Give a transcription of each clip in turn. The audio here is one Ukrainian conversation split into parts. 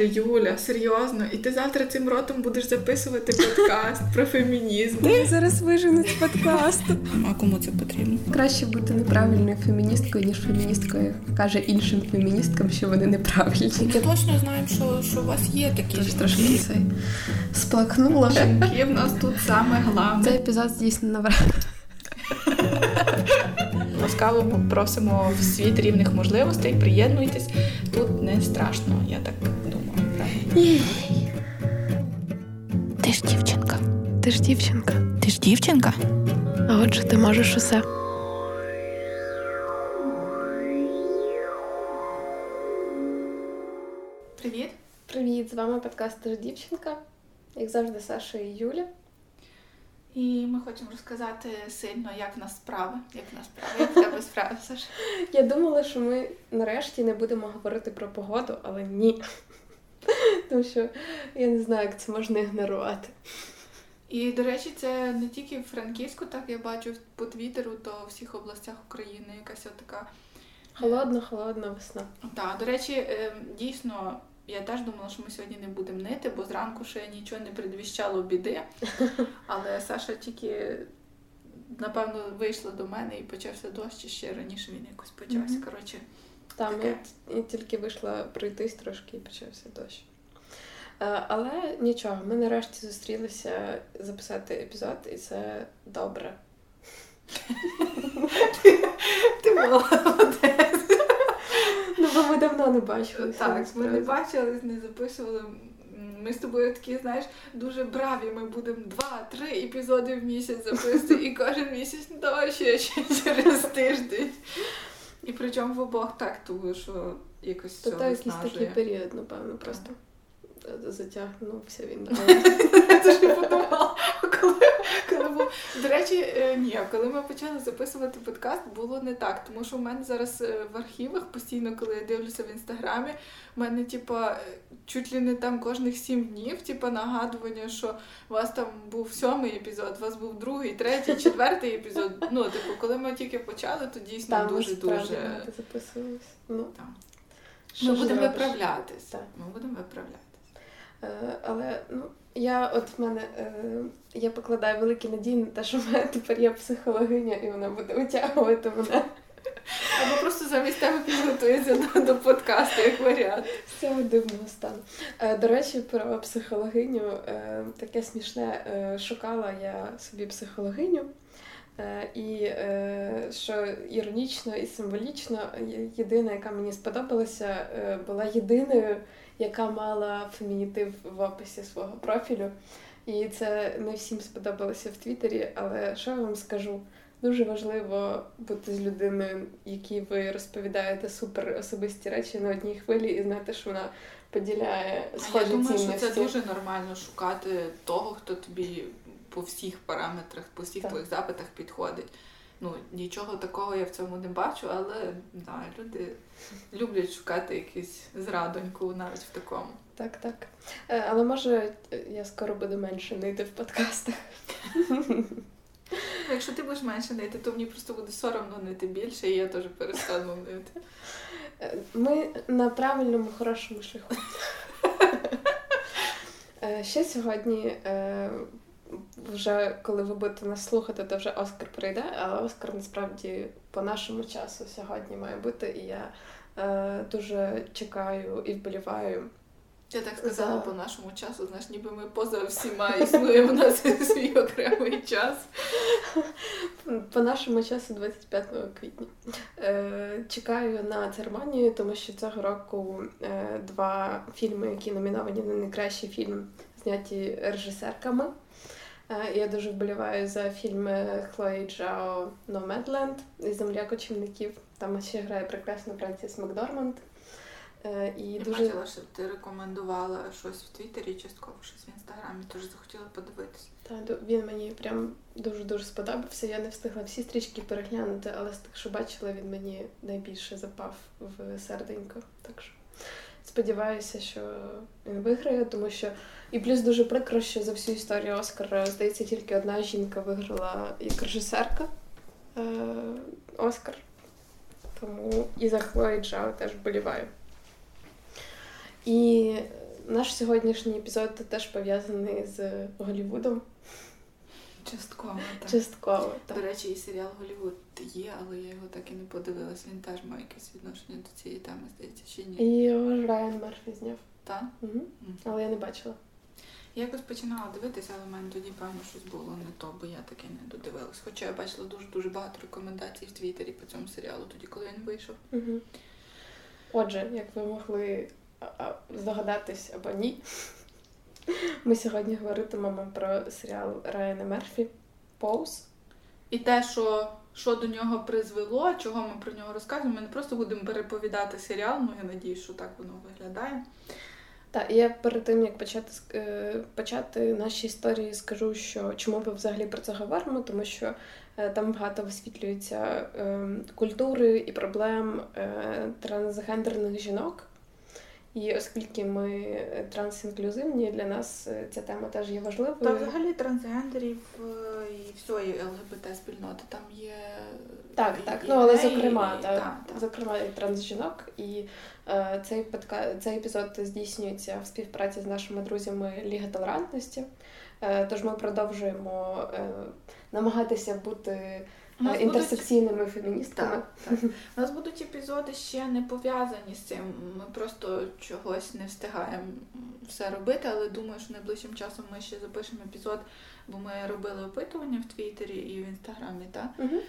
Юля, серйозно, і ти завтра цим ротом будеш записувати подкаст про фемінізм. Ти зараз виженуть з подкасту. А кому це потрібно? Краще бути неправильною феміністкою, ніж феміністкою каже іншим феміністкам, що вони неправильні. Ми точно знаємо, що що у вас є такі Тож трошки цей сплакнула. Жінки в нас тут саме головне. Цей епізод дійсно навре. Ласкаво попросимо в світ рівних можливостей. Приєднуйтесь. Тут не страшно, я так? Ти ж дівчинка. Ти ж дівчинка. Ти ж дівчинка? А отже, ти можеш усе. Привіт. Привіт, з вами подкаст «Ти ж дівчинка. Як завжди, Саша і Юля. І ми хочемо розказати сильно, як в нас справи. Як в нас справи, як в тебе справи, Саша? Я думала, що ми нарешті не будемо говорити про погоду, але ні. Тому що я не знаю, як це можна ігнорувати. І, до речі, це не тільки в Франківську, так я бачу по Твіттеру, то в всіх областях України якась така. Холодна, холодна весна. Так, до речі, е, дійсно, я теж думала, що ми сьогодні не будемо нити, бо зранку ще нічого не предвіщало біди. Але Саша тільки, напевно, вийшла до мене і почався дощ, і ще раніше він якось почався. Коротше, Там я, тільки вийшла пройтись трошки і почався дощ. Е, Але нічого, ми нарешті зустрілися записати епізод, і це добре. ти молодець. Ну, бо ми давно не бачилися. Так, ми не бачились, не записували. Ми з тобою такі, знаєш, дуже браві. Ми будемо два-три епізоди в місяць записувати, і кожен місяць ну давай ще, ще через тиждень. І причому в обох так, тому що якось Це якийсь такий період, напевно, просто. Е, затягнувся він. Я теж не подумала. Коли. До речі, е, ні, коли ми почали записувати подкаст, було не так. Тому що в мене зараз е, в архівах постійно, коли я дивлюся в інстаграмі, в мене, типа, е, чуть ли не там кожних сім днів, типа, нагадування, що у вас там був сьомий епізод, у вас був другий, третій, четвертий епізод. Ну, типу, коли ми тільки почали, то дійсно там, дуже дуже. Ну, Так. що Ми будемо виправлятись. Так. Ми будемо виправлятись. Е, Але ну я от в мене е, я покладаю великі надії на те, що в мене тепер є психологиня, і вона буде витягувати мене Або просто замість тебе підготується до, до подкасту як варіант. з цього дивного стану. Е, До речі, про психологиню таке смішне. Шукала я собі психологиню. Е, І е, що іронічно і символічно, єдина, яка мені сподобалася, е, була єдиною, яка мала фемінітив в описі свого профілю. І це не всім сподобалося в Твіттері, але що я вам скажу? Дуже важливо бути з людиною, якій ви розповідаєте супер особисті речі на одній хвилі, і знати, що вона поділяє схожі Я думаю, що це дуже нормально шукати того, хто тобі по всіх параметрах, по всіх Так. твоїх запитах підходить. Ну, нічого такого я в цьому не бачу, але да, люди люблять шукати якусь зрадоньку навіть в такому. Так, так. Е, Але може я скоро буду менше нити в подкастах. Якщо ти будеш менше нити, то мені просто буде соромно нити більше, і я теж перестану нити. Е, Ми на правильному хорошому шляху. Е, Ще сьогодні, вже коли ви будете нас слухати, то вже Оскар прийде, але Оскар насправді по нашому часу сьогодні має бути, і я е, дуже чекаю і вболіваю. Я так сказала За- по нашому часу, знаєш, ніби ми поза всіма існуємо в нас свій окремий час. По нашому часу 25 квітня. Е, чекаю на церемонію, тому що цього року е, два фільми, які номіновані на найкращий фільм, зняті режисерками. Е, я дуже вболіваю за фільми Хлої Джао «Номедленд» і Земля кочівників. Там ще грає прекрасно Френсіс Макдорманд. Е, і Я дуже бачила, що ти рекомендувала щось в Твіттері, частково щось в інстаграмі, тож захотіла подивитися. Та, ду- він мені прям дуже-дуже сподобався. Я не встигла всі стрічки переглянути, але з тих, що бачила, він мені найбільше запав в серденько. Так що сподіваюся, що він виграє, тому що і плюс дуже прикро, що за всю історію Оскара, здається, тільки одна жінка виграла як режисерка е- Оскар. Тому і за Хлої Джао теж вболіваю. І наш сьогоднішній епізод теж пов'язаний з Голівудом. Частково, так. Частково, так. До речі, і серіал Голівуд є, але я його так і не подивилась. Він теж має якесь відношення до цієї теми, здається, чи ні. І його ж Райан Мерфі зняв. Так? Угу. Мгм. Але я не бачила. Я якось починала дивитися, але в мене тоді, певно, щось було не то, бо я таки не додивилась. Хоча я бачила дуже-дуже багато рекомендацій в Твіттері по цьому серіалу, тоді, коли він вийшов. Угу. Отже, як ви могли здогадатись або ні, ми сьогодні говоритимемо про серіал Райана Мерфі Поус. І те, що, що до нього призвело, чого ми про нього розказуємо, ми не просто будемо переповідати серіал, ну я надіюсь, що так воно виглядає. Так, і я перед тим як почати е, почати наші історії, скажу, що чому ми взагалі про це говоримо, тому що е, там багато висвітлюється е, культури і проблем е, трансгендерних жінок. І оскільки ми трансінклюзивні, для нас е, ця тема теж є важливою. Та взагалі трансгендерів е, і всієї ЛГБТ спільноти там є. Так, і- так. і Ну але геї, зокрема, і- та, та, та. зокрема і трансжінок. І е, цей подка... цей епізод здійснюється в співпраці з нашими друзями Ліга толерантності. Е, тож ми продовжуємо е, намагатися бути нас е, будуть- інтерсекційними феміністками. Так, так. У нас будуть епізоди ще не пов'язані з цим. Ми просто чогось не встигаємо все робити, але думаю, що найближчим часом ми ще запишемо епізод, бо ми робили опитування в Твіттері і в Інстаграмі, так? Мгм.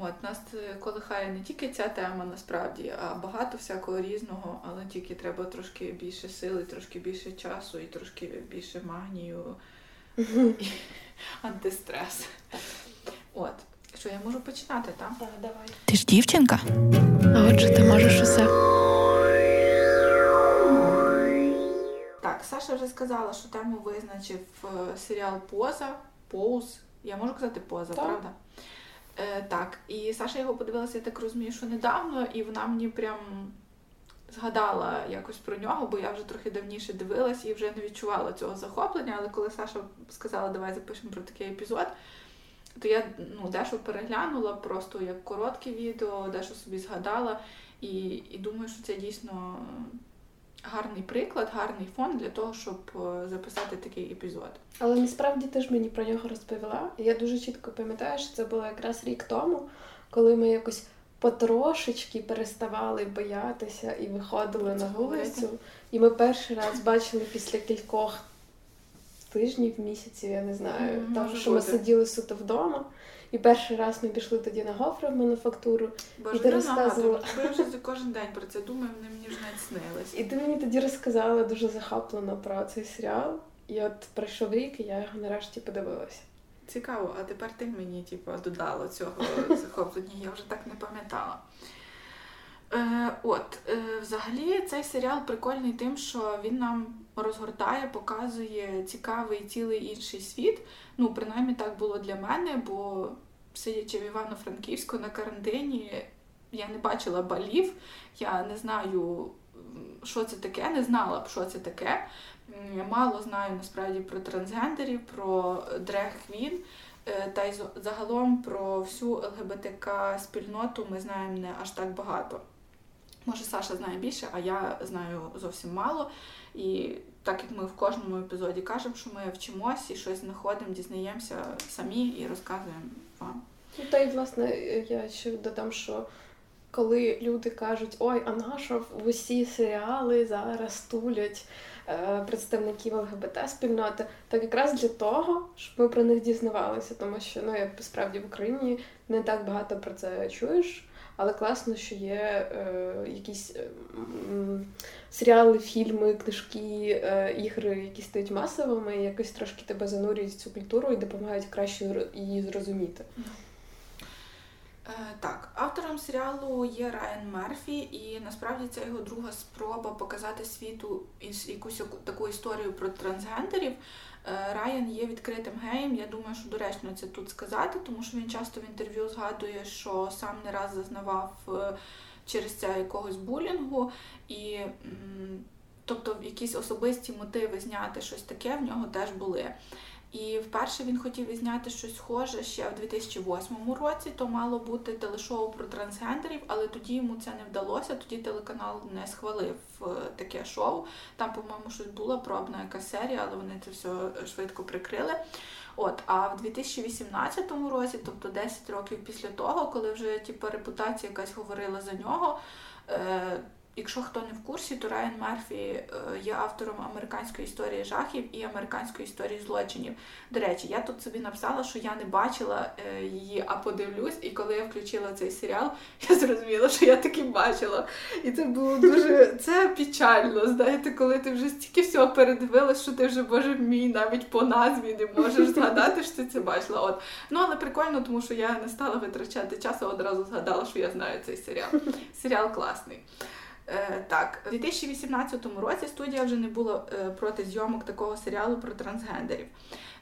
От нас е, колихає не тільки ця тема насправді, а багато всякого різного, але тільки треба трошки більше сили, трошки більше часу і трошки більше магнію, антистрес. От. Що я можу починати, так? Так, давай. Ти ж дівчинка? А отже, ти можеш усе. Так, Саша вже сказала, що тему визначив е, серіал Поза, Поуз. Я можу казати поза, Так. правда? Е, так, і Саша його подивилася, я так розумію, що недавно, і вона мені прям згадала якось про нього, бо я вже трохи давніше дивилась і вже не відчувала цього захоплення. Але коли Саша сказала, давай запишемо про такий епізод, то я ну, дещо переглянула просто як коротке відео, дещо собі згадала. І, і думаю, що це дійсно гарний приклад, гарний фон для того, щоб е, записати такий епізод. Але насправді ти ж мені про нього розповіла. Я дуже чітко пам'ятаю, що це було якраз рік тому, коли ми якось потрошечки переставали боятися і виходили Це на вулицю. І ми перший раз бачили після кількох тижнів, місяців, я не знаю, Мгм, тому що ми сиділи суто вдома. І перший раз ми пішли тоді на гофри в мануфактуру. Боже, І ти розказувала. нагадуй, бо я вже кожен день про це думаю, вони мені вже навіть снились. І ти мені тоді розказала дуже захоплено про цей серіал. І от пройшов рік, і я його нарешті подивилася. Цікаво, а тепер ти мені типу, додала цього захоплення, я вже так не пам'ятала. Е, от, е, взагалі, цей серіал прикольний тим, що він нам розгортає, показує цікавий цілий інший світ. Ну, принаймні так було для мене, бо сидячи в Івано-Франківську на карантині, я не бачила балів, я не знаю, що це таке, не знала б, що це таке. М, Мало знаю насправді про трансгендерів, про дрег квін. Е, Та й загалом про всю ЛГБТК спільноту ми знаємо не аж так багато. Може, Саша знає більше, а я знаю зовсім мало. І так як ми в кожному епізоді кажемо, що ми вчимось і щось знаходимо, дізнаємося самі і розказуємо вам. Ну, та й власне я ще додам, що коли люди кажуть, ой, а нащо усі серіали зараз тулять е, представників ЛГБТ спільноти, так якраз для того, щоб ми про них дізнавалися, тому що ну я справді в Україні не так багато про це чуєш. Але класно, що є е, якісь е, серіали, фільми, книжки, е, ігри, які стають масовими, і якось трошки тебе занурюють в цю культуру і допомагають краще її зрозуміти. Е, так, автором серіалу є Райан Мерфі, і насправді це його друга спроба показати світу якусь таку історію про трансгендерів. Е, Райан є відкритим геєм. Я думаю, що доречно це тут сказати, тому що він часто в інтерв'ю згадує, що сам не раз зазнавав е, через це якогось булінгу, і тобто якісь особисті мотиви зняти щось таке в нього теж були. І вперше він хотів відзняти щось схоже ще в 2008 році. То мало бути телешоу про трансгендерів, але тоді йому це не вдалося. Тоді телеканал не схвалив е, таке шоу. Там, по-моєму, щось була пробна якась серія, але вони це все швидко прикрили. От, а в 2018 році, тобто 10 років після того, коли вже типу, репутація якась говорила за нього. Якщо хто не в курсі, то Райан Мерфі е, є автором американської історії жахів і американської історії злочинів. До речі, я тут собі написала, що я не бачила е, її, а подивлюсь, і коли я включила цей серіал, я зрозуміла, що я таки бачила. І це було дуже це печально. Знаєте, коли ти вже стільки всього передивилась, що ти вже боже мій, навіть по назві не можеш згадати, що ти це бачила. От ну але прикольно, тому що я не стала витрачати час, а одразу згадала, що я знаю цей серіал. Серіал класний. Е, так, у 2018 році студія вже не була е, проти зйомок такого серіалу про трансгендерів.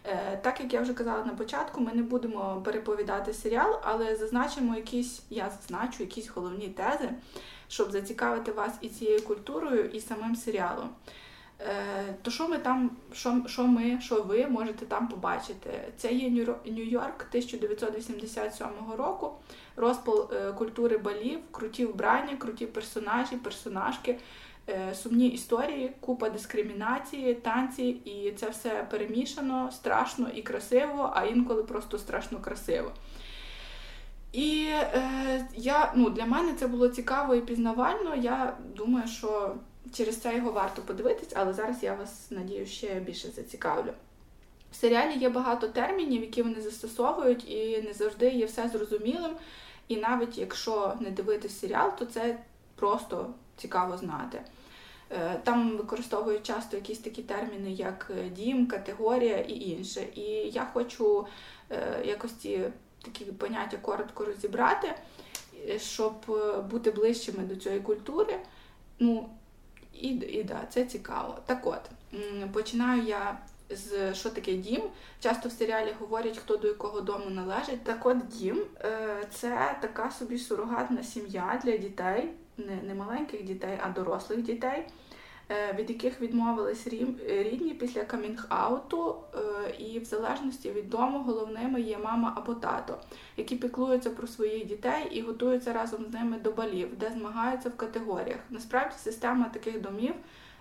Е, так як я вже казала на початку, ми не будемо переповідати серіал, але зазначимо якісь, я зазначу якісь головні тези, щоб зацікавити вас і цією культурою, і самим серіалом. То що ми там, що, що ми, що ви можете там побачити? Це є Нью-Йорк 1987 року розпал е, культури балів, круті вбрання, круті персонажі, персонажки, е, сумні історії, купа дискримінації, танці, і це все перемішано, страшно і красиво, а інколи просто страшно красиво. І е, я, ну, для мене це було цікаво і пізнавально. Я думаю, що через це його варто подивитись, але зараз я вас надію ще більше зацікавлю. В серіалі є багато термінів, які вони застосовують, і не завжди є все зрозумілим. І навіть якщо не дивитись серіал, то це просто цікаво знати. Е, там використовують часто якісь такі терміни, як е, дім, категорія і інше. І я хочу е, якось ці такі поняття коротко розібрати, щоб бути ближчими до цієї культури. Ну, і і да, це цікаво. Так от, починаю я з що таке дім. Часто в серіалі говорять, хто до якого дому належить. Так от дім е, це така собі сурогатна сім'я для дітей, не, не маленьких дітей, а дорослих дітей. Е, від яких відмовились рідні після камінг-ауту, е, і в залежності від дому головними є мама або тато, які піклуються про своїх дітей і готуються разом з ними до балів, де змагаються в категоріях. Насправді система таких домів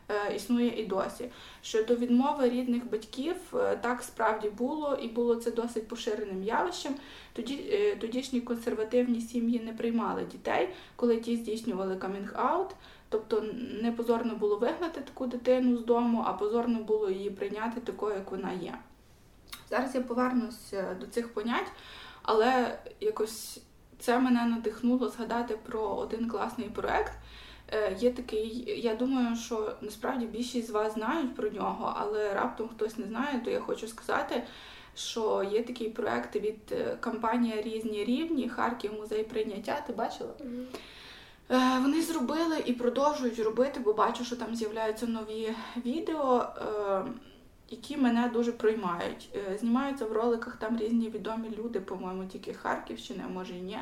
Е, існує і досі. Щодо відмови рідних батьків, так справді було, і було це досить поширеним явищем. Тоді тодішні консервативні сім'ї не приймали дітей, коли ті здійснювали камінг-аут. Тобто не позорно було вигнати таку дитину з дому, а позорно було її прийняти такою, як вона є. Зараз я повернуся до цих понять, але якось це мене надихнуло згадати про один класний проект. Е, є такий, я думаю, що насправді більшість з вас знають про нього, але раптом хтось не знає, то я хочу сказати, що є такий проект від е, компанії Різні рівні, Харків музей прийняття. Ти бачила? Mm-hmm. Вони зробили і продовжують робити, бо бачу, що там з'являються нові відео, які мене дуже приймають. Знімаються в роликах там різні відомі люди, по-моєму, тільки Харківщини, може і ні.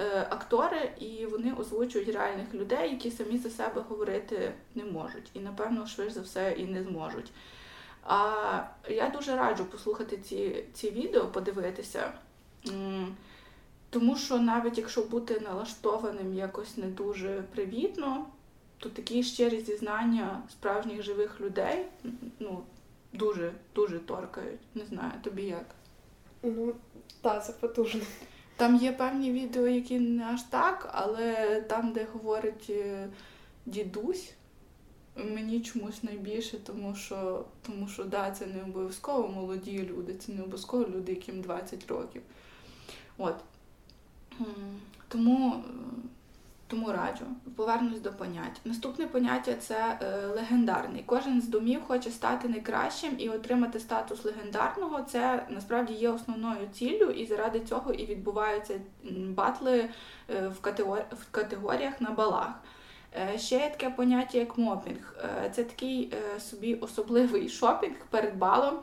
Е, актори, і вони озвучують реальних людей, які самі за себе говорити не можуть. І, напевно, швидше за все і не зможуть. А я дуже раджу послухати ці, ці відео, подивитися. Тому що навіть якщо бути налаштованим якось не дуже привітно, то такі щирі зізнання справжніх живих людей ну, дуже дуже торкають. Не знаю, тобі як? Ну, так, це потужно. Там є певні відео, які не аж так, але там, де говорить е, дідусь, мені чомусь найбільше, тому що тому що да, це не обов'язково молоді люди, це не обов'язково люди, яким 20 років. От. Тому тому раджу, повернусь до понять. Наступне поняття це е, легендарний. Кожен з домів хоче стати найкращим і отримати статус легендарного. Це насправді є основною ціллю, і заради цього і відбуваються батли е, в категоріях на балах. Е, ще є таке поняття, як мопінг. Е, це такий е, собі особливий шопінг перед балом.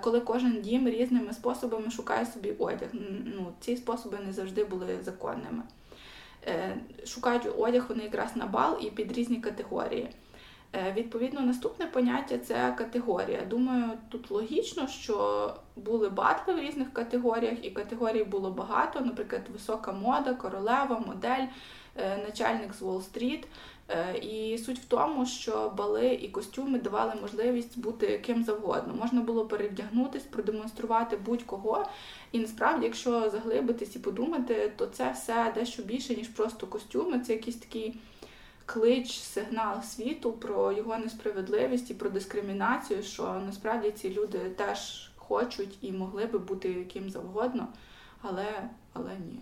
Коли кожен дім різними способами шукає собі одяг. Ну, Ці способи не завжди були законними. Шукають одяг вони якраз на бал і під різні категорії. Відповідно, наступне поняття це категорія. Думаю, тут логічно, що були батли в різних категоріях, і категорій було багато, наприклад, висока мода, королева, модель, начальник з Уолл-стріт. Е, і суть в тому, що бали і костюми давали можливість бути ким завгодно. Можна було перевдягнутись, продемонструвати будь-кого. І насправді, якщо заглибитись і подумати, то це все дещо більше, ніж просто костюми. Це якийсь такий клич, сигнал світу про його несправедливість і про дискримінацію, що насправді ці люди теж хочуть і могли би бути ким завгодно, але, але ні.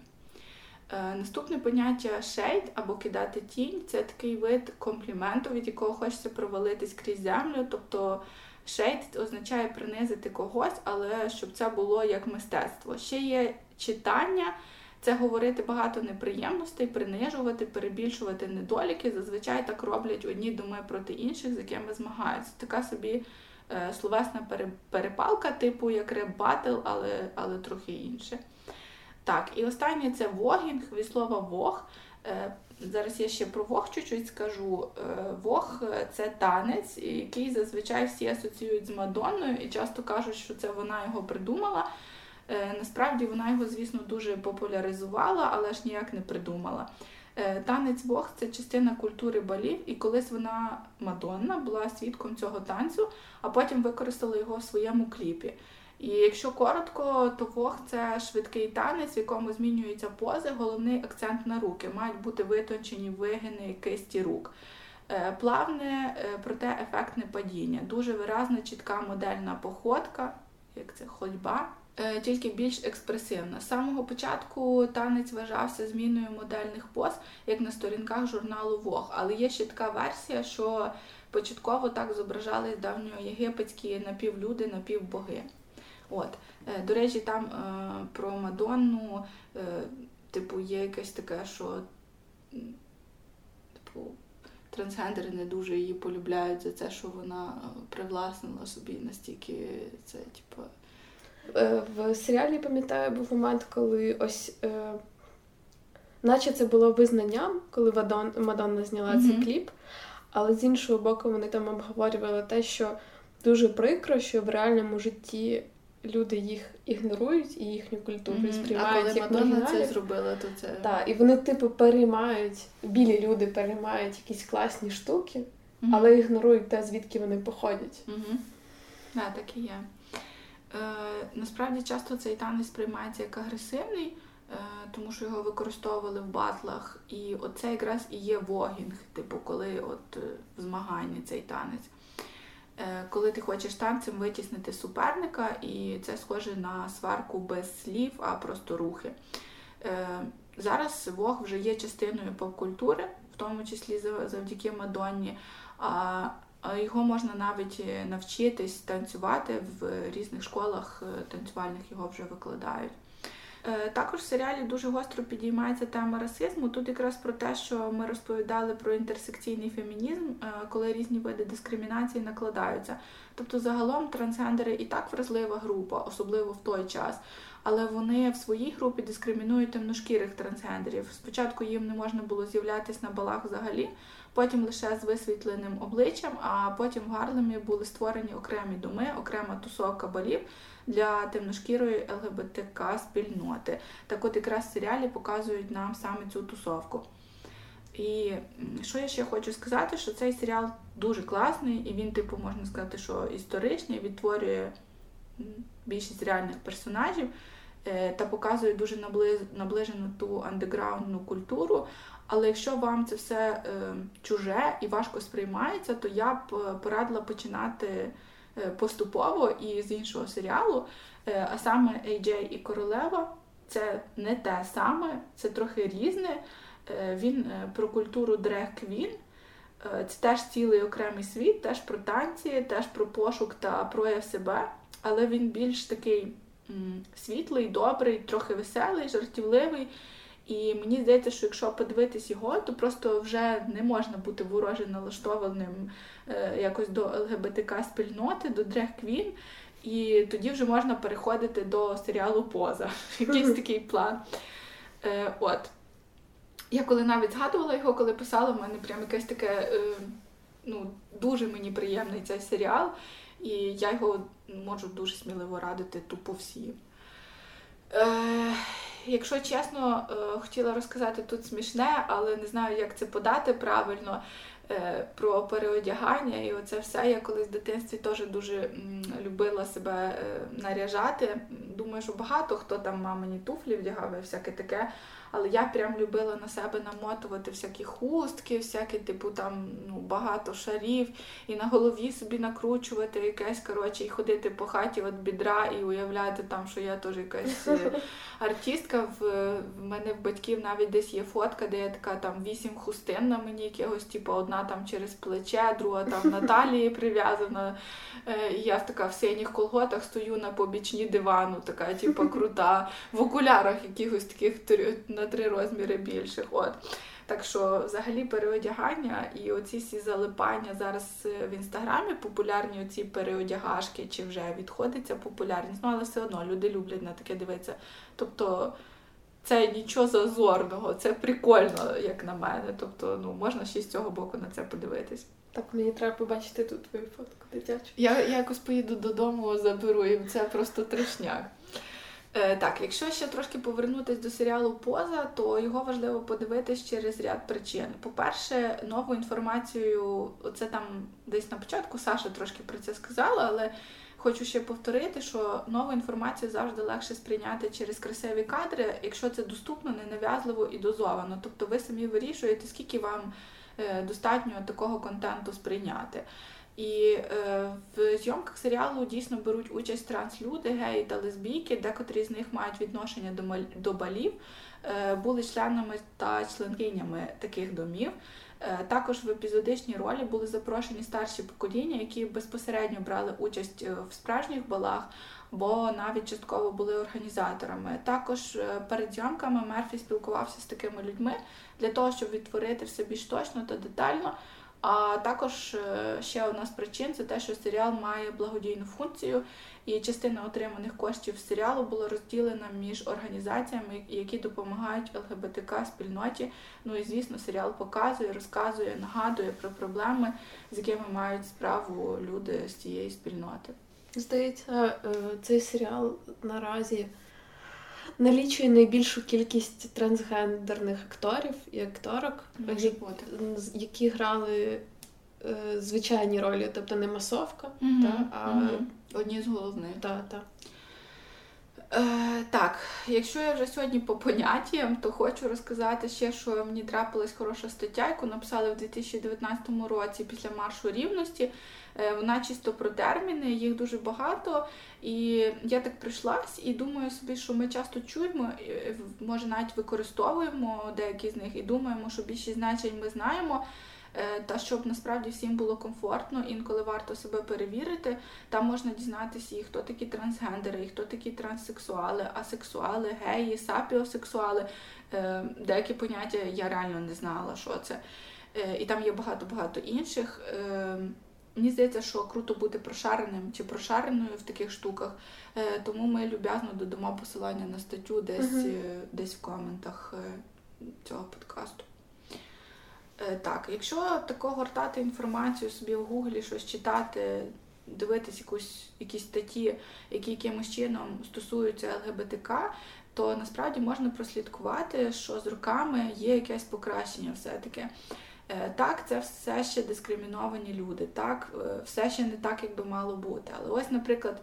Е, наступне поняття шейд або кидати тінь це такий вид компліменту, від якого хочеться провалитись крізь землю. Тобто shade означає принизити когось, але щоб це було як мистецтво. Ще є читання, це говорити багато неприємностей, принижувати, перебільшувати недоліки. Зазвичай так роблять одні доми проти інших, з якими змагаються. Така собі е, словесна перепалка, типу як реп-батл, але, але трохи інше. Так, і останнє це voguing, від слова Vogue. Е, зараз я ще про vogue чуть-чуть скажу. Е, vogue це танець, який зазвичай всі асоціюють з Мадонною і часто кажуть, що це вона його придумала. Е, насправді вона його, звісно, дуже популяризувала, але ж ніяк не придумала. Танець Вог це частина культури балів, і колись вона Мадонна була свідком цього танцю, а потім використала його в своєму кліпі. І якщо коротко, то вог це швидкий танець, в якому змінюються пози, головний акцент на руки. Мають бути витончені вигини кисті рук. Е, плавне, е, проте ефектне падіння. Дуже виразна, чітка модельна походка, як це ходьба, е, тільки більш експресивна. З самого початку танець вважався зміною модельних поз, як на сторінках журналу Vogue. Але є ще така версія, що початково так зображались давньоєгипетські напівлюди, напівбоги. От. Е, до речі, там е, про Мадонну, е, типу, є якесь таке, що типу, трансгендери не дуже її полюбляють за це, що вона привласнила собі настільки це, типу. В серіалі пам'ятаю, був момент, коли ось. Е, наче це було визнанням, коли Мадонна зняла mm-hmm. цей кліп, але з іншого боку, вони там обговорювали те, що дуже прикро, що в реальному житті люди їх ігнорують і їхню культуру mm-hmm. сприймають. А коли як Мадонна це зробила, то це. Так, і вони, типу, переймають, білі люди переймають якісь класні штуки, mm-hmm. але ігнорують те, звідки вони походять. Mm-hmm. Так, так і є. Е, Насправді часто цей танець сприймається як агресивний, е, тому що його використовували в батлах. І оце якраз і є вогінг, типу, коли от е, в змаганні цей танець. Е, коли ти хочеш танцем витіснити суперника, і це схоже на сварку без слів, а просто рухи. Е, зараз Вог вже є частиною поп-культури, в тому числі завдяки Мадонні. А його можна навіть навчитись танцювати в різних школах танцювальних його вже викладають. Е, також в серіалі дуже гостро підіймається тема расизму. Тут якраз про те, що ми розповідали про інтерсекційний фемінізм, е, коли різні види дискримінації накладаються. Тобто, загалом трансгендери і так вразлива група, особливо в той час. Але вони в своїй групі дискримінують темношкірих трансгендерів. Спочатку їм не можна було з'являтися на балах взагалі, потім лише з висвітленим обличчям, а потім в Гарлемі були створені окремі доми, окрема тусовка балів для темношкірої ЛГБТК спільноти. Так от якраз в серіалі показують нам саме цю тусовку. І що я ще хочу сказати, що цей серіал дуже класний, і він, типу, можна сказати, що історичний, відтворює більшість реальних персонажів е, та показує дуже наближену ту андеграундну культуру. Але якщо вам це все е, чуже і важко сприймається, то я б порадила починати Е, поступово і з іншого серіалу. Е, а саме AJ і Королева це не те саме, це трохи різне. Е, він про культуру дрег квін. Це теж цілий окремий світ, теж про танці, теж про пошук та прояв себе. Але він більш такий світлий, добрий, трохи веселий, жартівливий. І мені здається, що якщо подивитись його, то просто вже не можна бути вороже налаштованим е, якось до ЛГБТК спільноти, до Дрег Квін. І тоді вже можна переходити до серіалу Поза. Якийсь такий план. Е, От. Я коли навіть згадувала його, коли писала, в мене прям якесь таке. Е, ну, дуже мені приємний цей серіал, і я його можу дуже сміливо радити тупо всі. Е, Якщо чесно, е, хотіла розказати тут смішне, але не знаю, як це подати правильно. Е, про переодягання і оце все. Я колись в дитинстві теж дуже любила себе е, наряжати. Думаю, що багато хто там мамині туфлі вдягав і всяке таке. Але я прям любила на себе намотувати всякі хустки, всякі, типу, там ну, багато шарів, і на голові собі накручувати якесь, коротше, і ходити по хаті от бідра і уявляти там, що я теж якась е, артистка. В, в мене в батьків навіть десь є фотка, де я така там вісім хустин на мені якогось, типу, одна там через плече, друга там на талії прив'язана. Е, і я така в синіх колготах стою на побічні дивану, така, типу, крута, в окулярах якихось таких на три розміри більших. От. Так що, взагалі, переодягання і оці всі залипання зараз е, в інстаграмі популярні оці переодягашки, чи вже відходиться популярність, ну але все одно люди люблять на таке дивитися. Тобто це нічого зазорного, це прикольно, як на мене. Тобто, ну можна ще з цього боку на це подивитись. Так, мені треба побачити тут твою фотку дитячу. Я, я якось поїду додому, заберу і це просто трешняк. Е, Так, якщо ще трошки повернутися до серіалу Поза, то його важливо подивитись через ряд причин. По-перше, нову інформацію, це там десь на початку Саша трошки про це сказала, але хочу ще повторити, що нову інформацію завжди легше сприйняти через красиві кадри, якщо це доступно, ненав'язливо і дозовано. Тобто ви самі вирішуєте, скільки вам е, достатньо такого контенту сприйняти. І е, в зйомках серіалу дійсно беруть участь транслюди, геї та лесбійки, декотрі з них мають відношення до до балів, е, були членами та членкинями таких домів. Е, також в епізодичній ролі були запрошені старші покоління, які безпосередньо брали участь е, в справжніх балах, бо навіть частково були організаторами. Також е, перед зйомками Мерфі спілкувався з такими людьми для того, щоб відтворити все більш точно та детально. А також е, ще одна з причин це те, що серіал має благодійну функцію, і частина отриманих коштів серіалу була розділена між організаціями, які допомагають ЛГБТК спільноті. Ну і звісно, серіал показує, розказує, нагадує про проблеми, з якими мають справу люди з цієї спільноти. Здається, е, цей серіал наразі налічує найбільшу кількість трансгендерних акторів і акторок, які, які грали е, звичайні ролі, тобто не масовка, mm та, а mm одні з головних. Та, та. Е, Так, якщо я вже сьогодні по поняттям, то хочу розказати ще, що мені трапилась хороша стаття, яку написали в 2019 році після маршу рівності. Е, вона чисто про терміни, їх дуже багато. І я так прийшлась і думаю собі, що ми часто чуємо, е, може навіть використовуємо деякі з них і думаємо, що більшість значень ми знаємо. Е, та щоб насправді всім було комфортно, інколи варто себе перевірити. Там можна дізнатися, і хто такі трансгендери, і хто такі транссексуали, асексуали, геї, сапіосексуали. Деякі поняття я реально не знала, що це. І там є багато-багато інших. Мені здається, що круто бути прошареним чи прошареною в таких штуках, е, тому ми люб'язно додамо посилання на статтю десь uh-huh. десь в коментах е, цього подкасту. Так, якщо тако гортати інформацію собі в гуглі, щось читати, дивитись якусь, якісь статті, які якимось чином стосуються ЛГБТК, то насправді можна прослідкувати, що з роками є якесь покращення все-таки. Е, так, це все ще дискриміновані люди, так, е, все ще не так, як би мало бути. Але ось, наприклад,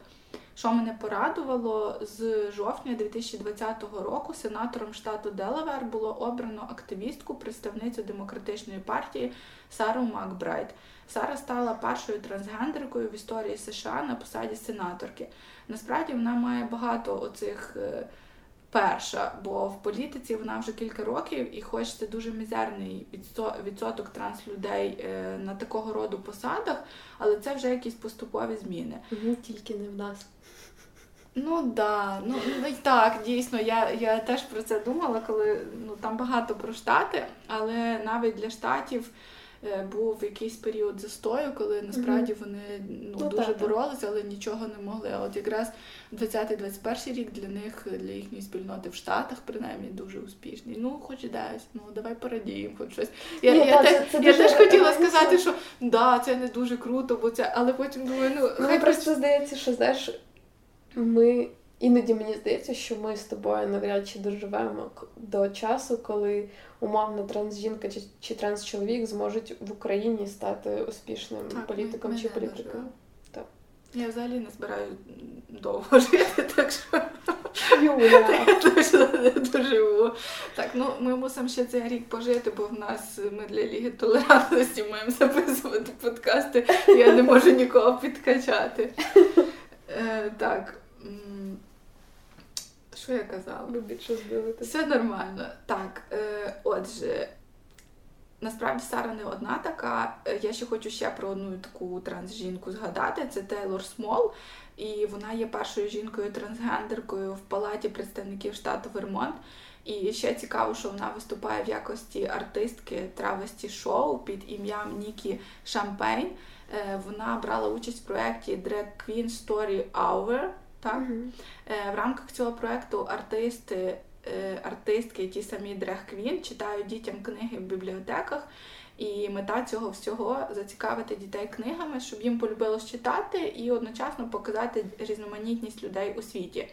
що мене порадувало, з жовтня 2020 року сенатором штату Делавер було обрано активістку, представницю демократичної партії Сару Макбрайт. Сара стала першою трансгендеркою в історії США на посаді сенаторки. Насправді вона має багато оцих. Перша, бо в політиці вона вже кілька років, і хоч це дуже мізерний відсоток транслюдей е, на такого роду посадах, але це вже якісь поступові зміни. Угу, Тільки не в нас. Ну да, ну, ну так, дійсно, я я теж про це думала, коли ну там багато про штати, але навіть для штатів е, був якийсь період застою, коли насправді вони ну, Ну, дуже так. боролися, але нічого не могли. От якраз 20-21 рік для них, для їхньої спільноти в Штатах, принаймні, дуже успішний. Ну, хоч десь, ну давай порадіємо, хоч щось. Я, Ні, я, та, теж, це- це я дуже теж хотіла органічно. сказати, що да, це не дуже круто, бо це, але потім думаю, ну Ну, хай просто здається, що знаєш, ми іноді мені здається, що ми з тобою навряд чи доживемо до часу, коли умовно трансжінка чи, чи трансчоловік зможуть в Україні стати успішним Так, політиком ми- чи ми не політиком. Я взагалі не збираю довго жити, так що Юля. я точно не доживу. Так, ну ми мусимо ще цей рік пожити, бо в нас ми для Ліги толерантності маємо записувати подкасти. Я не можу нікого підкачати. Е, так. Що я казала? Любить щось дивитися. Все нормально. Так, е, отже, насправді Сара не одна така. Е, Я ще хочу ще про одну таку трансжінку згадати. Це Тейлор Смол. І вона є першою жінкою трансгендеркою в палаті представників штату Вермонт. І ще цікаво, що вона виступає в якості артистки травесті шоу під ім'ям Нікі Шампейн. Е, Вона брала участь в проєкті Drag Queen Story Hour. Так? Е, В рамках цього проекту артисти, артистки, ті самі Дрег Квін, читають дітям книги в бібліотеках. І мета цього всього зацікавити дітей книгами, щоб їм полюбилось читати і одночасно показати різноманітність людей у світі.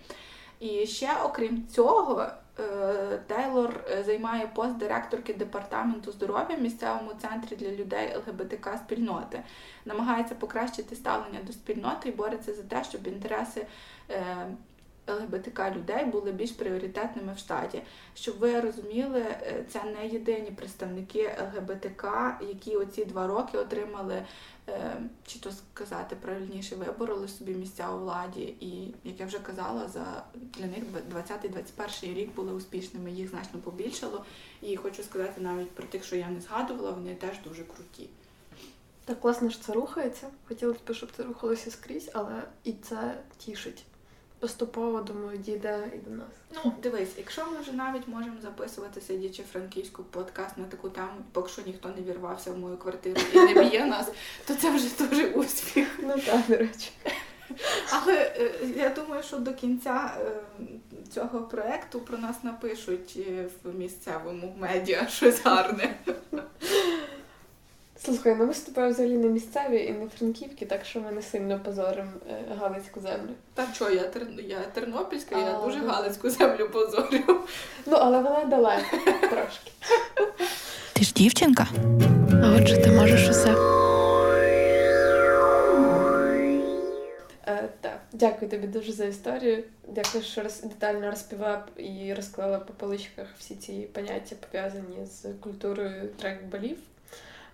І ще окрім цього, е, Тейлор е, займає пост директорки департаменту здоров'я в місцевому центрі для людей ЛГБТК спільноти. Намагається покращити ставлення до спільноти і бореться за те, щоб інтереси е, ЛГБТК людей були більш пріоритетними в штаті. Щоб ви розуміли, е, це не єдині представники ЛГБТК, які оці два роки отримали, е, чи то сказати правильніше, вибороли собі місця у владі. І як я вже казала, за для них 20-21 рік були успішними. Їх значно побільшало. І хочу сказати навіть про тих, що я не згадувала, вони теж дуже круті. Так класно, що це рухається. Хотілося б, щоб це рухалося скрізь, але і це тішить. Поступово, думаю, дійде і до нас. Ну, дивись, якщо ми вже навіть можемо записувати, сидячи франківську подкаст на таку тему, поки що ніхто не вірвався в мою квартиру і не б'є нас, то це вже дуже успіх. Ну так, до речі. Але е, я думаю, що до кінця е, цього проекту про нас напишуть е, в місцевому медіа щось гарне. Слухай, ну ми з тобою взагалі не місцеві і не франківки, так що ми не сильно позоримо е, Галицьку землю. Та що, я, тер... я тернопільська, я дуже ну. галицьку землю позорю. Ну, але вона далеко трошки. Ти ж дівчинка? А отже, ти можеш усе. Е, так, дякую тобі дуже за історію. Дякую, що роз, детально розповіла і розклала по поличках всі ці поняття, пов'язані з культурою трек-балів.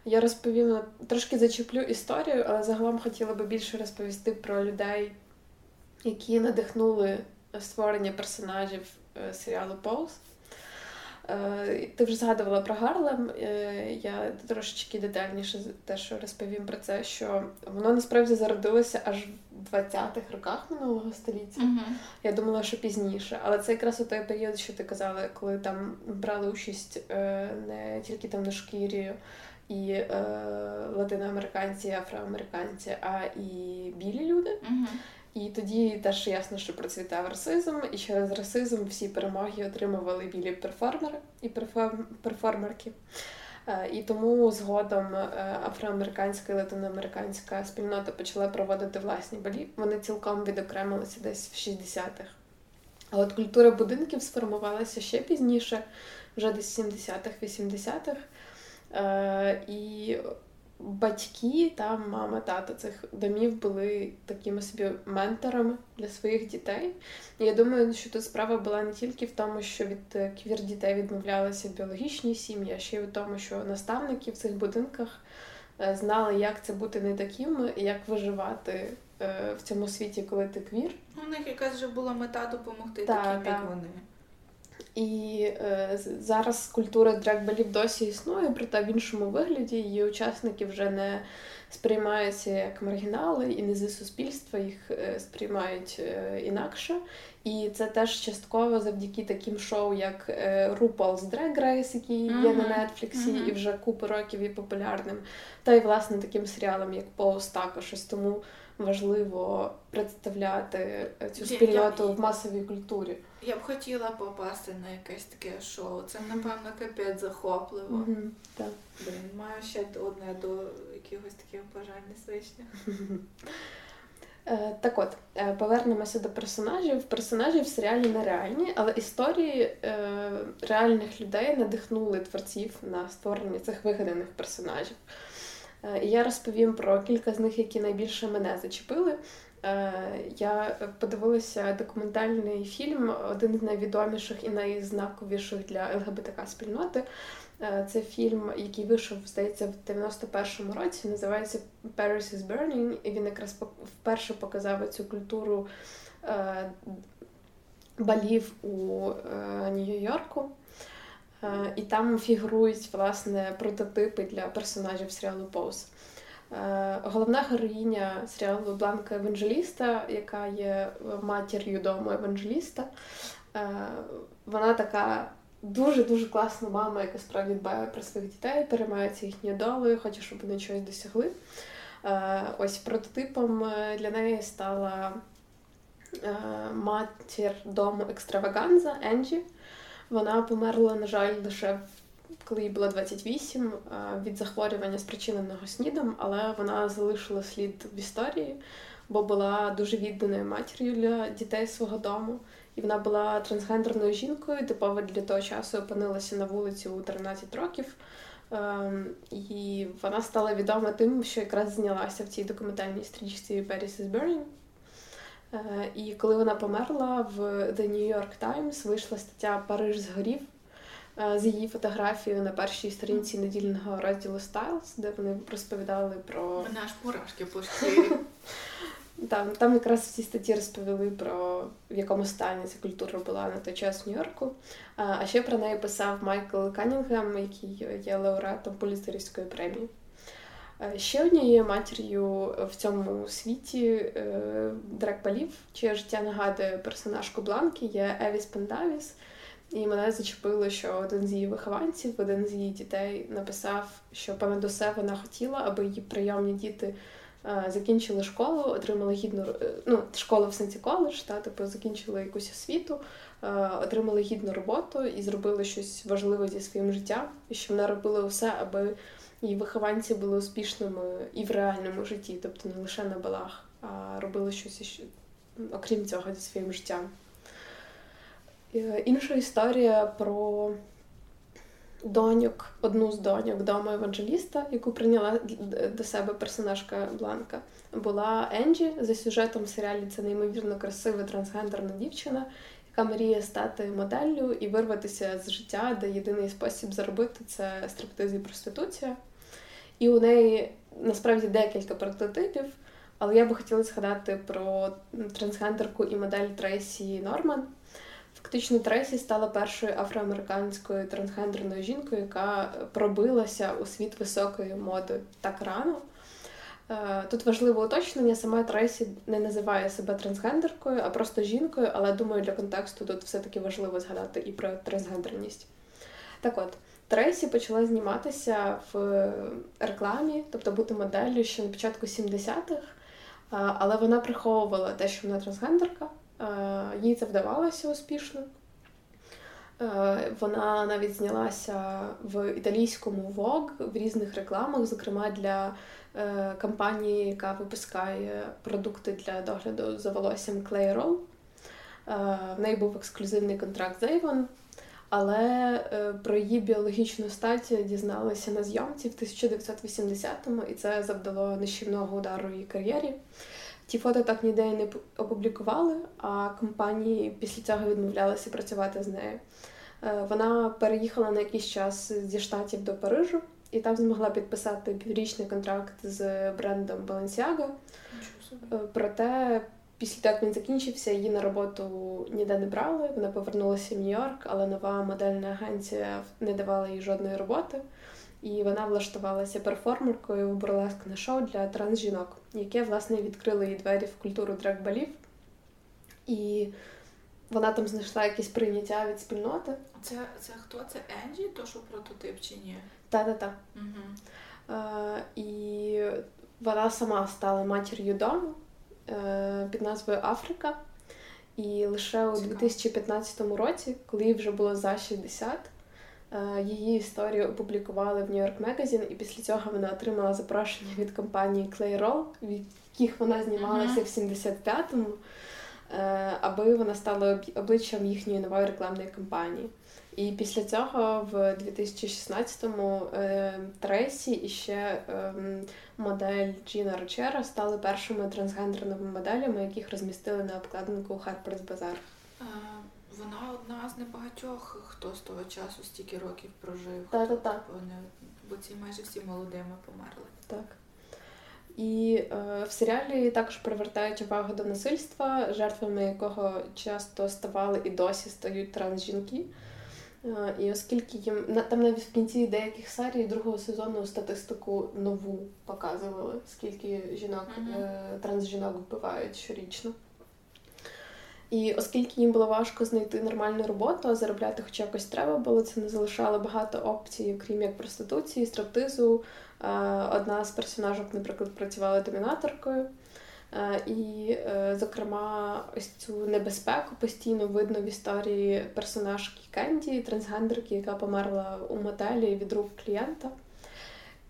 Я розповім трошки зачеплю історію, але загалом хотіла би більше розповісти про людей, які надихнули створення персонажів е, серіалу Pose. Е, Ти вже згадувала про Гарлем. Е, Я трошечки детальніше те, що розповім про це, що воно насправді зародилося аж в 20-х роках минулого століття. Я думала, що пізніше, але це якраз у той період, що ти казала, коли там брали участь не тільки там на шкірі і е, латиноамериканці, і афроамериканці, а і білі люди. Мгм. І тоді теж ясно, що процвітав расизм, і через расизм всі перемоги отримували білі перформери і перформерки. Е, І тому згодом е, афроамериканська і латиноамериканська спільнота почала проводити власні балі. Вони цілком відокремилися десь в 60-х. А от культура будинків сформувалася ще пізніше, вже десь в 70-х, 80-х. Е, І батьки, там мама, тато цих домів були такими собі менторами для своїх дітей. І я думаю, що тут справа була не тільки в тому, що від е, квір дітей відмовлялися біологічні сім'ї, а ще й в тому, що наставники в цих будинках е, знали, як це бути не таким, і як виживати в цьому світі, коли ти квір. У них якась вже була мета допомогти Та, таким, як вони. І е, зараз культура драгбалів досі існує, проте в іншому вигляді її учасники вже не сприймаються як маргінали і низи суспільства, їх е, сприймають е, інакше. І це теж частково завдяки таким шоу, як е, RuPaul's Drag Race, який є на Нетфліксі Мгм. і вже купу років є популярним. Та й власне таким серіалом, як Pose також. Ось тому важливо представляти е, цю спільноту я- в масовій культурі. Я б хотіла попасти на якесь таке шоу. Це, напевно, капець захопливо. Мгм, Так. Блін, маю ще одне до якихось таких бажань незвичних. Е, Так от, е, повернемося до персонажів. Персонажі в серіалі нереальні, але історії реальних людей надихнули творців на створення цих вигаданих персонажів. Е, я розповім про кілька з них, які найбільше мене зачепили. Е, Я подивилася документальний фільм, один з найвідоміших і найзнаковіших для ЛГБТК спільноти. Е, Це фільм, який вийшов, здається, в 91-му році. Називається Paris is Burning. І він якраз вперше показав цю культуру балів у Нью-Йорку. Е, І там фігурують власне прототипи для персонажів серіалу Pose. Е, Головна героїня серіалу Бланка Еванжеліста, яка є матір'ю дому Еванжеліста. Е, Вона така дуже-дуже класна мама, яка справді дбає про своїх дітей, переймається їхньою долею, хоче, щоб вони чогось досягли. Ось прототипом для неї стала матір дому екстраваганза Енджі. Вона померла, на жаль, лише коли їй було 28 е, від захворювання, спричиненого снідом, але вона залишила слід в історії, бо була дуже відданою матір'ю для дітей свого дому. І вона була трансгендерною жінкою, типово для того часу опинилася на вулиці у 13 років. Ем, І вона стала відома тим, що якраз знялася в цій документальній стрічці Paris is Burning. Е, І коли вона померла, в The New York Times вийшла стаття Париж згорів е, з її фотографією на першій сторінці недільного розділу Styles, де вони розповідали про Мене аж мурашки по там, там якраз в цій статті розповіли про в якому стані ця культура була на той час в Нью-Йорку. А а ще про неї писав Майкл Канінгем, який є лауреатом Пуліцерівської премії. Е, Ще однією матір'ю в цьому світі е, дракбалів, чиє життя нагадує персонажку Бланки, є Евіс Пендавіс. І мене зачепило, що один з її вихованців, один з її дітей написав, що понад усе вона хотіла, аби її прийомні діти е, закінчили школу, отримали гідну ну, школу в сенсі коледж, та, типу, закінчили якусь освіту, отримали гідну роботу і зробили щось важливе зі своїм життям, і що вона робила все, аби її вихованці були успішними і в реальному житті, тобто не лише на балах, а робили щось іще, окрім цього зі своїм життям. Е, Інша історія про доньок, одну з доньок дому еванджеліста, яку прийняла до себе персонажка Бланка, була Енджі. За сюжетом в серіалі це неймовірно красива трансгендерна дівчина, яка мріє стати моделлю і вирватися з життя, де єдиний спосіб заробити це стриптиз і проституція. І у неї насправді декілька прототипів. Але я би хотіла згадати про трансгендерку і модель Трейсі Норман. Фактично, Трейсі стала першою афроамериканською трансгендерною жінкою, яка пробилася у світ високої моди так рано. Е, Тут важливе уточнення, сама Трейсі не називає себе трансгендеркою, а просто жінкою, але думаю, для контексту тут все-таки важливо згадати і про трансгендерність. Так от, Трейсі почала зніматися в рекламі, тобто бути моделлю ще на початку 70-х, але вона приховувала те, що вона трансгендерка. Їй це вдавалося успішно. Вона навіть знялася в італійському Vogue в різних рекламах, зокрема для е, компанії, яка випускає продукти для догляду за волоссям. Е, В неї був ексклюзивний контракт з Avon, але е, про її біологічну стать дізналися на зйомці в 1980-му, і це завдало нищівного удару її кар'єрі. Ті фото так ніде і не опублікували, а компанії після цього відмовлялися працювати з нею. Е, Вона переїхала на якийсь час зі штатів до Парижу і там змогла підписати піврічний контракт з брендом Balenciaga. Е, Проте, після того, як він закінчився, її на роботу ніде не брали. Вона повернулася в Нью-Йорк, але нова модельна агенція не давала їй жодної роботи. І вона влаштувалася перформеркою в бурлескне шоу для трансжінок, яке, власне, відкрило їй двері в культуру драгбалів. І вона там знайшла якесь прийняття від спільноти. Це це хто? Це Енджі, то що прототип чи ні? Та-та-та. Угу. Е, і вона сама стала матір'ю дому під назвою Африка. І лише у 2015 році, коли їй вже було за 60, е, її історію опублікували в Нью-Йорк Magazine, і після цього вона отримала запрошення від компанії Clayrol, в яких вона знімалася uh-huh. в 75-му, е, аби вона стала обличчям їхньої нової рекламної кампанії. І після цього в 2016-му е, Трейсі і ще е, модель Джіна Рочера стали першими трансгендерними моделями, яких розмістили на обкладинку Harper's Bazaar. Вона одна з небагатьох, хто з того часу стільки років прожив. Так, так, так. Вони, бо ці майже всі молодими померли. Так. І е, в серіалі також привертають увагу до насильства, жертвами якого часто ставали і досі стають трансжінки. І оскільки їм там навіть в кінці деяких серій другого сезону статистику нову показували, скільки жінок mm-hmm. трансжінок вбивають щорічно. І оскільки їм було важко знайти нормальну роботу, а заробляти хоч якось треба було, це не залишало багато опцій, окрім як проституції, стриптизу. Одна з персонажок, наприклад, працювала домінаторкою. Е, і, е, зокрема, ось цю небезпеку постійно видно в історії персонажки Кенді, трансгендерки, яка померла у мотелі від рук клієнта.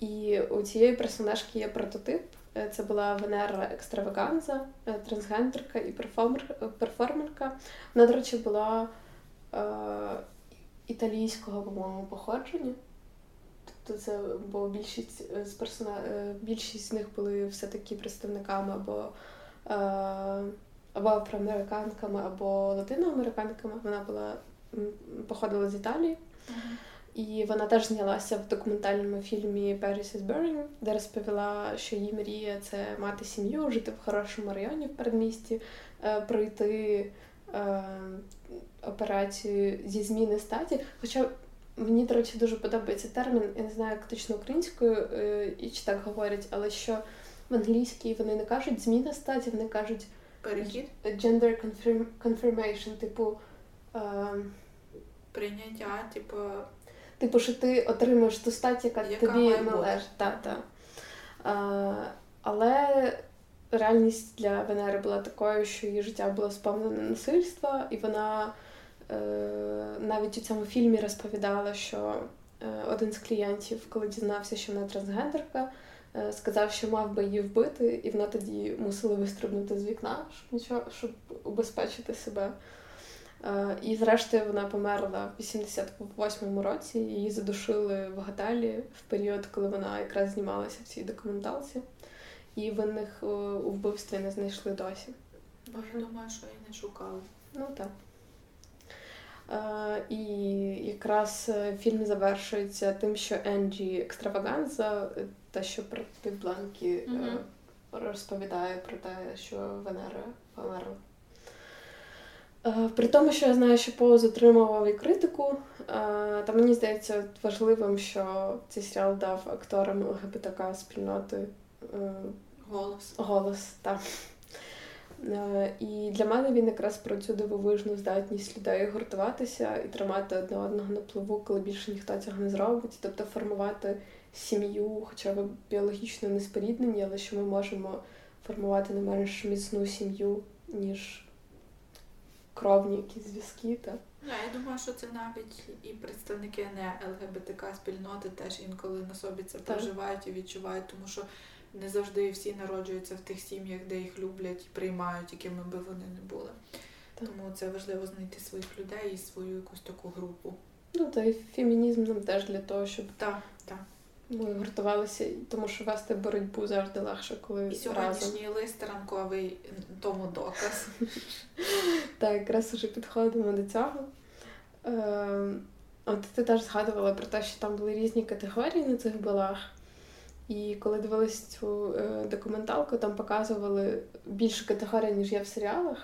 І у цієї персонажки є прототип. Е, це була Венера Екстраваганза, трансгендерка і перформер, перформерка. Вона, до речі, була е, італійського, по-моєму, походження. Тобто це бо більшість е, з персона... Е, більшість з них були все-таки представниками або е, або афроамериканками, або латиноамериканками. Вона була походила з Італії. Uh-huh. І вона теж знялася в документальному фільмі Paris is Burning, де розповіла, що її мрія це мати сім'ю, жити в хорошому районі в передмісті, пройти операцію зі зміни статі. Хоча Мені, до речі, дуже подобається термін, я не знаю, як точно українською е, і чи так говорять, але що в англійській вони не кажуть зміна статі, вони кажуть перехід gender confirmation, типу е, прийняття, типу. Типу, що ти отримуєш ту стать, яка, яка тобі належить. Та, та. Е, але реальність для Венери була такою, що її життя було сповнене насильства, і вона. Е, навіть у цьому фільмі розповідала, що е, один з клієнтів, коли дізнався, що вона трансгендерка, е, сказав, що мав би її вбити, і вона тоді мусила вистрибнути з вікна, щоб нічого, щоб убезпечити себе. І, зрештою, вона померла в 88-му році. Її задушили в готелі в період, коли вона якраз знімалася в цій документалці, і винних у вбивстві не знайшли досі. Я думаю, що і не шукали. Ну так. Е, і якраз е, фільм завершується тим, що Енджі екстраваганза, е, та що проти Бланкі mm-hmm. розповідає про те, що Венера померла. При тому, що я знаю, що Поуз отримував і критику, та мені здається важливим, що цей серіал дав акторам ЛГБТК спільноти голос. Голос, так. Е, і для мене він якраз про цю дивовижну здатність людей гуртуватися і тримати одне одного на плаву, коли більше ніхто цього не зробить. Тобто формувати сім'ю, хоча б біологічно не споріднені, але що ми можемо формувати не менш міцну сім'ю, ніж кровні якісь зв'язки. Та. Yeah, я думаю, що це навіть і представники не ЛГБТК спільноти теж інколи на собі це проживають і відчувають, тому що не завжди всі народжуються в тих сім'ях, де їх люблять і приймають, якими би вони не були. Так. Тому це важливо знайти своїх людей і свою якусь таку групу. Ну та й фемінізм нам теж для того, щоб так, так. ми гуртувалися, тому що вести боротьбу завжди легше, коли і сьогоднішній разом. лист ранковий тому доказ. Так, якраз уже підходимо до цього. Ем, от ти теж згадувала про те, що там були різні категорії на цих балах. І коли дивились цю е, документалку, там показували більше категорій, ніж є в серіалах.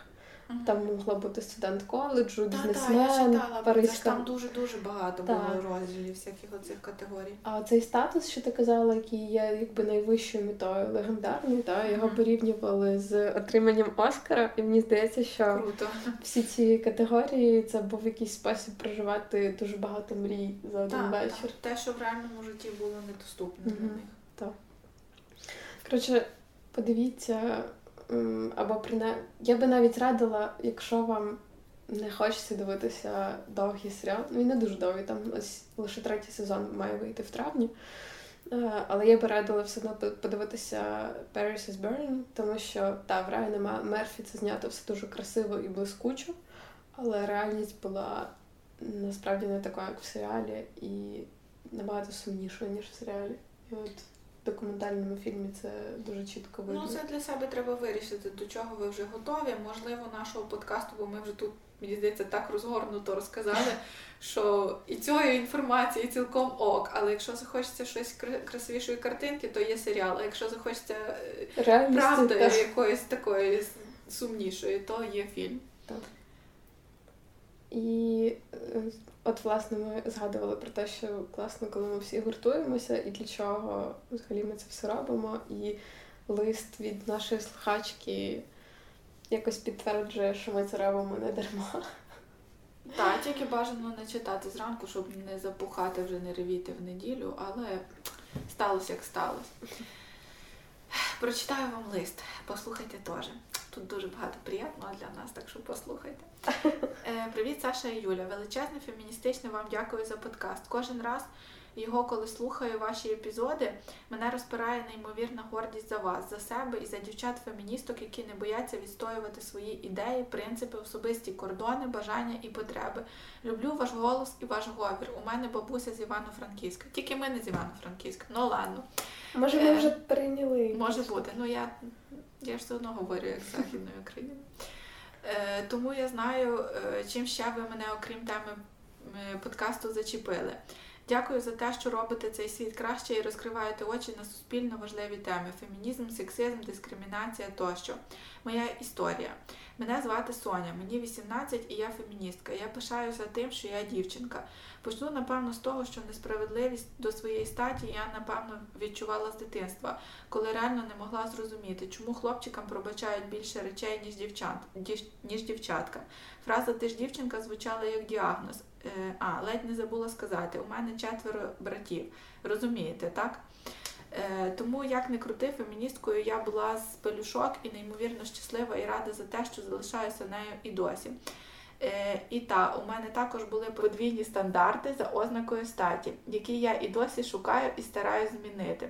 Там могла бути студент коледжу, Та, та, бізнесмен, паризька. там дуже-дуже багато Так. було розділів всяких оцих категорій. А цей статус, що ти казала, який є якби найвищою метою легендарний, та його Мгм. порівнювали з отриманням Оскара, і мені здається, що Круто. всі ці категорії це був якийсь спосіб проживати дуже багато мрій за один Так, вечір. так. Те, що в реальному житті було недоступно для них. Коротше, подивіться, або принаймні, я би навіть радила, якщо вам не хочеться дивитися довгий серіал. Ну, він не дуже довгий, там ось лише третій сезон має вийти в травні. Е, Але я би радила все одно подивитися Paris is Burning, тому що та в Райана Мерфі це знято все дуже красиво і блискучо, але реальність була насправді не така, як в серіалі, і набагато сумнішою, ніж в серіалі. І от документальному фільмі це дуже чітко видно. Ну, це для себе треба вирішити, до чого ви вже готові. Можливо, нашого подкасту, бо ми вже тут, мені здається, так розгорнуто розказали, що і цієї інформації цілком ок. Але якщо захочеться щось красивішої картинки, то є серіал. А якщо захочеться е, Реальність правди та- якоїсь такої сумнішої, то є фільм. Так. І е, от, власне, ми згадували про те, що класно, коли ми всі гуртуємося, і для чого взагалі ми це все робимо. І лист від нашої слухачки якось підтверджує, що ми це робимо не дарма. Так, тільки бажано не читати зранку, щоб не запухати, вже не ревіти в неділю, але сталося як сталося. Прочитаю вам лист, послухайте теж. Тут дуже багато приємного для нас, так що послухайте. Е, Привіт, Саша і Юля. Величезне феміністичне вам дякую за подкаст. Кожен раз його, коли слухаю ваші епізоди, мене розпирає неймовірна гордість за вас, за себе і за дівчат-феміністок, які не бояться відстоювати свої ідеї, принципи, особисті кордони, бажання і потреби. Люблю ваш голос і ваш говір. У мене бабуся з Івано-Франківська. Тільки ми не з Івано-Франківська. Ну ладно, Може, Е, ми вже перейняли. може бути. Ну я, я ж все одно говорю як Західної України. Е, тому я знаю, е, чим ще ви мене, окрім теми е, подкасту, зачепили. Дякую за те, що робите цей світ краще і розкриваєте очі на суспільно важливі теми: фемінізм, сексизм, дискримінація тощо. Моя історія. Мене звати Соня, мені 18 і я феміністка. Я пишаюся тим, що я дівчинка. Почну, напевно, з того, що несправедливість до своєї статі я, напевно, відчувала з дитинства, коли реально не могла зрозуміти, чому хлопчикам пробачають більше речей, ніж дівчат, дів- ніж дівчатка. Фраза ти ж дівчинка звучала як діагноз. Е, А, ледь не забула сказати, у мене четверо братів. Розумієте, так? Е, Тому як не крути, феміністкою я була з пелюшок і неймовірно щаслива і рада за те, що залишаюся нею і досі. Е, І та, у мене також були подвійні стандарти за ознакою статі, які я і досі шукаю і стараюсь змінити.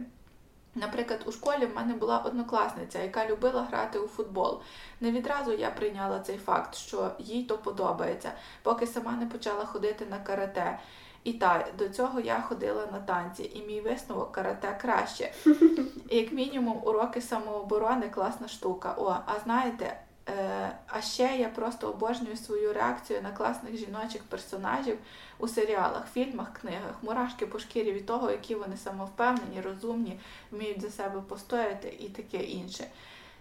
Наприклад, у школі в мене була однокласниця, яка любила грати у футбол. Не відразу я прийняла цей факт, що їй то подобається, поки сама не почала ходити на карате. І так, до цього я ходила на танці, і мій висновок карате краще. І як мінімум, уроки самооборони класна штука. О, а знаєте, е, а ще я просто обожнюю свою реакцію на класних жіночих персонажів у серіалах, фільмах, книгах, мурашки по шкірі від того, які вони самовпевнені, розумні, вміють за себе постояти і таке інше.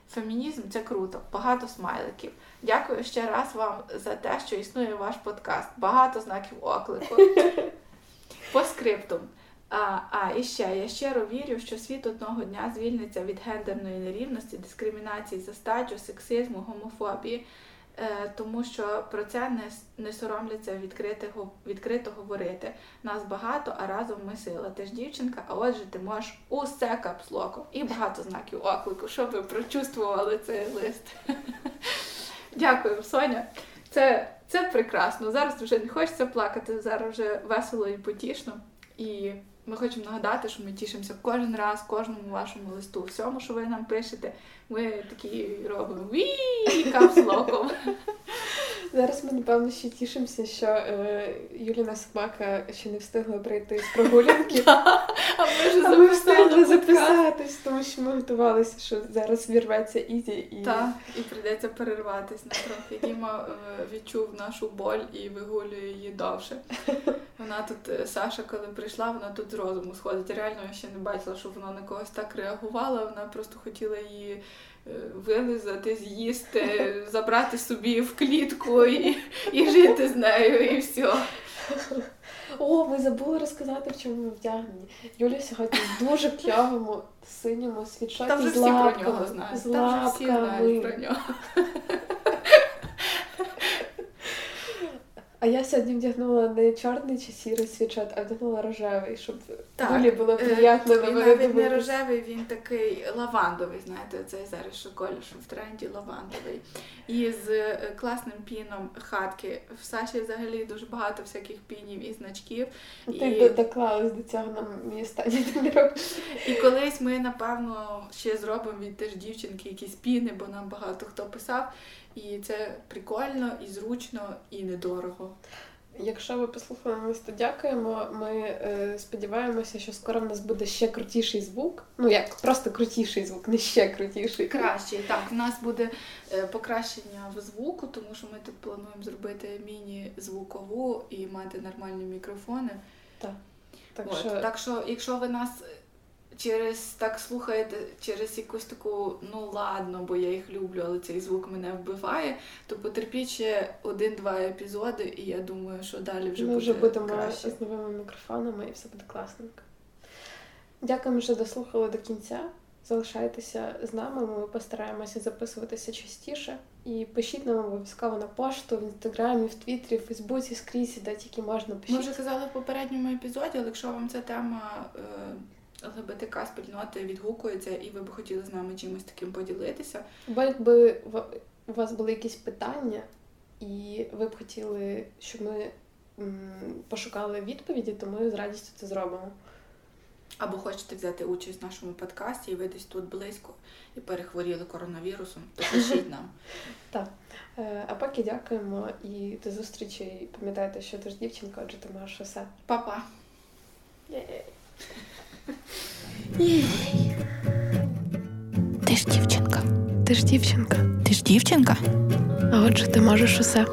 Фемінізм це круто, багато смайликів. Дякую ще раз вам за те, що існує ваш подкаст. Багато знаків оклику. По скриптум. А, а і ще я щиро вірю, що світ одного дня звільниться від гендерної нерівності, дискримінації за статтю, сексизму, гомофобії, тому що про це не, не соромляться відкрито, відкрито говорити. Нас багато, а разом ми сила. Ти ж дівчинка, а отже, ти можеш усе капслоком. І багато знаків оклику, щоб ви прочувствували цей лист. Дякую, Соня. Це, це прекрасно. Зараз вже не хочеться плакати, зараз вже весело і потішно. І ми хочемо нагадати, що ми тішимося кожен раз, кожному вашому листу, всьому, що ви нам пишете. Ми такі робимо ві капслоком. Зараз ми, напевно, ще тішимося, що е, Юліна собака ще не встигла прийти з прогулянки. А ми вже А ми встигли записатись, тому що ми готувалися, що зараз вірветься Ізі і Так, і прийдеться перерватися на трохи. Діма е, відчув нашу боль і вигулює її довше. Вона тут, е, Саша, коли прийшла, вона тут з розуму сходить. Реально я ще не бачила, щоб вона на когось так реагувала. Вона просто хотіла її вилизати, з'їсти, забрати собі в клітку і, і жити з нею, і все. О, ми забули розказати, в чому ми вдягнені. Юля сьогодні в дуже п'явому синьому світшоті Там вже з всі про нього знають. З Там вже всі знають про нього. А я сьогодні вдягнула не чорний чи сірий світшот, а вдягнула рожевий, щоб Так, Юлі було Е, приємно Він навіть не рожевий, він такий лавандовий, знаєте, цей зараз що колір, що в тренді лавандовий. І з е, класним піном хатки. В Саші взагалі дуже багато всяких пінів і значків. Ти І- до- доклалась до цього на мій останній. І колись ми, напевно, ще зробимо від теж дівчинки якісь піни, бо нам багато хто писав. І це прикольно, і зручно, і недорого. Якщо ви послухали нас, то дякуємо. Ми е, сподіваємося, що скоро в нас буде ще крутіший звук. Ну як просто крутіший звук, не ще крутіший. Кращий. Так, в нас буде е, покращення в звуку, тому що ми тут плануємо зробити міні-звукову і мати нормальні мікрофони. Так От. що так що, якщо ви нас через так слухаєте, через якусь таку, ну ладно, бо я їх люблю, але цей звук мене вбиває, то потерпіть ще один-два епізоди, і я думаю, що далі вже ми буде вже будемо краще. з новими мікрофонами і все буде класненько. Дякуємо, що дослухали до кінця. Залишайтеся з нами, ми постараємося записуватися частіше. І пишіть нам обов'язково на пошту, в інстаграмі, в Твіттері, в Фейсбуці, скрізь, де тільки можна Ми вже казали в попередньому епізоді, але якщо вам ця тема е, ЛГБТК спільноти відгукується і ви б хотіли з нами чимось таким поділитися, Бо якби у вас були якісь питання, і ви б хотіли, щоб ми пошукали відповіді, то ми з радістю це зробимо. або хочете взяти участь в нашому подкасті, і ви десь тут близько і перехворіли коронавірусом, то пишіть нам. Е, А поки дякуємо і до зустрічі. Пам'ятайте, що ти ж дівчинка, отже ти маєш усе. Па-па! Ти ж дівчинка. Ти ж дівчинка, Ти ж дівчинка. а отже ти можеш усе.